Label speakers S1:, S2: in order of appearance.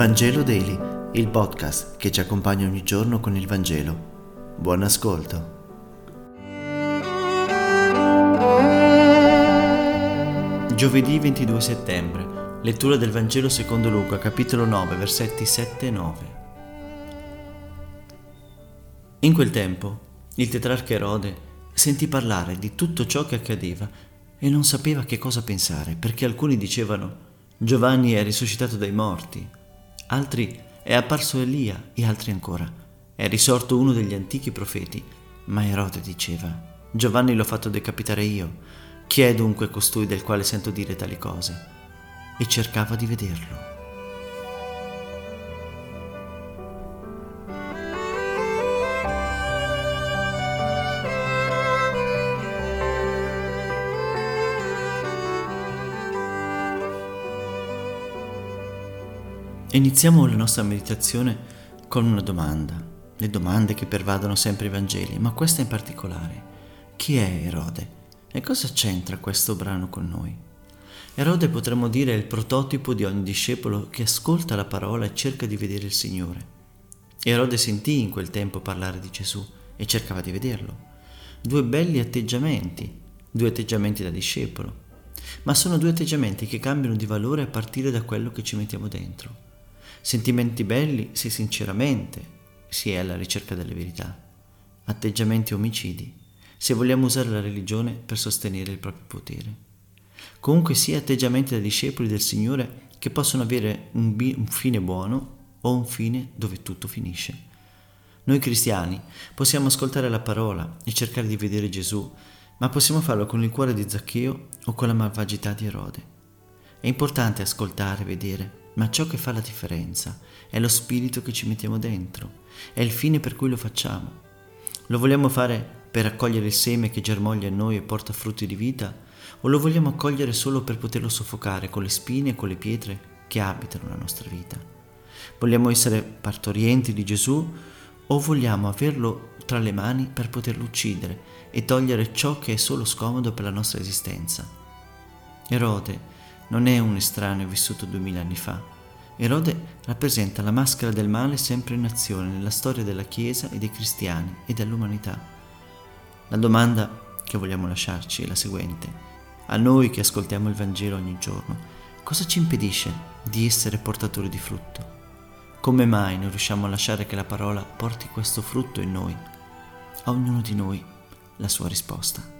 S1: Vangelo Daily, il podcast che ci accompagna ogni giorno con il Vangelo. Buon ascolto. Giovedì 22 settembre, lettura del Vangelo secondo Luca, capitolo 9, versetti 7 e 9. In quel tempo, il tetrarca Erode sentì parlare di tutto ciò che accadeva e non sapeva che cosa pensare, perché alcuni dicevano Giovanni è risuscitato dai morti, altri è apparso Elia e altri ancora è risorto uno degli antichi profeti. Ma Erode diceva Giovanni l'ho fatto decapitare io, chi è dunque costui del quale sento dire tali cose? E cercava di vederlo. Iniziamo la nostra meditazione con una domanda, le domande che pervadono sempre i Vangeli, ma questa in particolare. Chi è Erode? E cosa c'entra questo brano con noi? Erode potremmo dire è il prototipo di ogni discepolo che ascolta la parola e cerca di vedere il Signore. Erode sentì in quel tempo parlare di Gesù e cercava di vederlo. Due belli atteggiamenti, due atteggiamenti da discepolo, ma sono due atteggiamenti che cambiano di valore a partire da quello che ci mettiamo dentro. Sentimenti belli se sinceramente si è alla ricerca delle verità. Atteggiamenti omicidi se vogliamo usare la religione per sostenere il proprio potere. Comunque sia atteggiamenti da discepoli del Signore che possono avere un, bi- un fine buono o un fine dove tutto finisce. Noi cristiani possiamo ascoltare la parola e cercare di vedere Gesù, ma possiamo farlo con il cuore di Zaccheo o con la malvagità di Erode. È importante ascoltare, vedere, ma ciò che fa la differenza è lo spirito che ci mettiamo dentro, è il fine per cui lo facciamo. Lo vogliamo fare per accogliere il seme che germoglia in noi e porta frutti di vita, o lo vogliamo accogliere solo per poterlo soffocare con le spine e con le pietre che abitano la nostra vita? Vogliamo essere partorienti di Gesù o vogliamo averlo tra le mani per poterlo uccidere e togliere ciò che è solo scomodo per la nostra esistenza? Erode non è un estraneo vissuto duemila anni fa. Erode rappresenta la maschera del male sempre in azione nella storia della Chiesa e dei cristiani e dell'umanità. La domanda che vogliamo lasciarci è la seguente. A noi che ascoltiamo il Vangelo ogni giorno, cosa ci impedisce di essere portatori di frutto? Come mai non riusciamo a lasciare che la parola porti questo frutto in noi? A ognuno di noi la sua risposta.